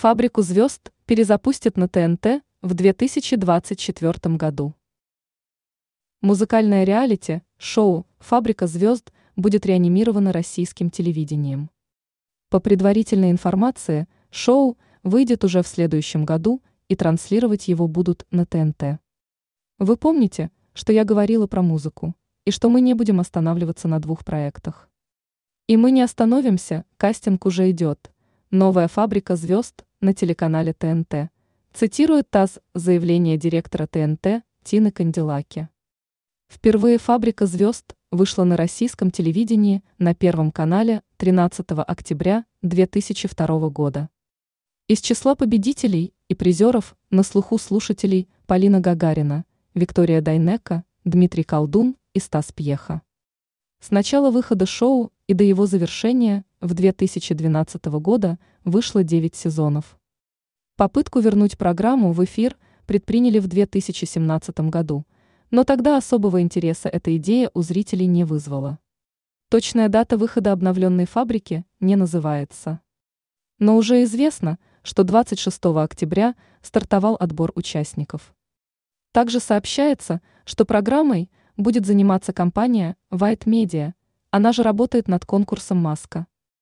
Фабрику звезд перезапустят на ТНТ в 2024 году. Музыкальное реалити, шоу «Фабрика звезд» будет реанимировано российским телевидением. По предварительной информации, шоу выйдет уже в следующем году и транслировать его будут на ТНТ. Вы помните, что я говорила про музыку, и что мы не будем останавливаться на двух проектах. И мы не остановимся, кастинг уже идет – Новая фабрика звезд на телеканале ТНТ. Цитирует ТАСС заявление директора ТНТ Тины Кандилаки. Впервые фабрика звезд вышла на российском телевидении на Первом канале 13 октября 2002 года. Из числа победителей и призеров на слуху слушателей Полина Гагарина, Виктория Дайнека, Дмитрий Колдун и Стас Пьеха. С начала выхода шоу и до его завершения в 2012 года вышло 9 сезонов. Попытку вернуть программу в эфир предприняли в 2017 году, но тогда особого интереса эта идея у зрителей не вызвала. Точная дата выхода обновленной фабрики не называется. Но уже известно, что 26 октября стартовал отбор участников. Также сообщается, что программой будет заниматься компания White Media, она же работает над конкурсом «Маска».